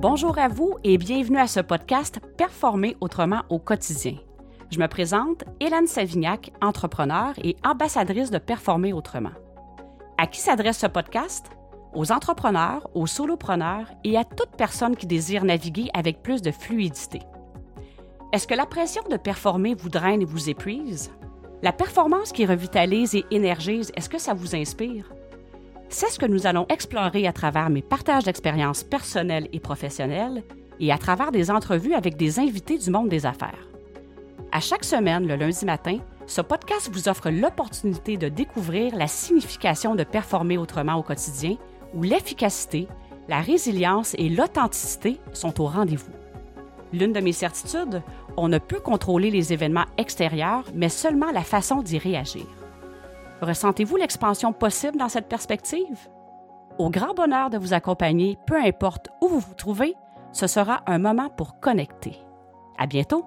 Bonjour à vous et bienvenue à ce podcast Performer autrement au quotidien. Je me présente Hélène Savignac, entrepreneur et ambassadrice de Performer autrement. À qui s'adresse ce podcast? Aux entrepreneurs, aux solopreneurs et à toute personne qui désire naviguer avec plus de fluidité. Est-ce que la pression de performer vous draine et vous épuise? La performance qui revitalise et énergise, est-ce que ça vous inspire? C'est ce que nous allons explorer à travers mes partages d'expériences personnelles et professionnelles et à travers des entrevues avec des invités du monde des affaires. À chaque semaine, le lundi matin, ce podcast vous offre l'opportunité de découvrir la signification de performer autrement au quotidien, où l'efficacité, la résilience et l'authenticité sont au rendez-vous. L'une de mes certitudes, on ne peut contrôler les événements extérieurs, mais seulement la façon d'y réagir. Ressentez-vous l'expansion possible dans cette perspective? Au grand bonheur de vous accompagner, peu importe où vous vous trouvez, ce sera un moment pour connecter. À bientôt!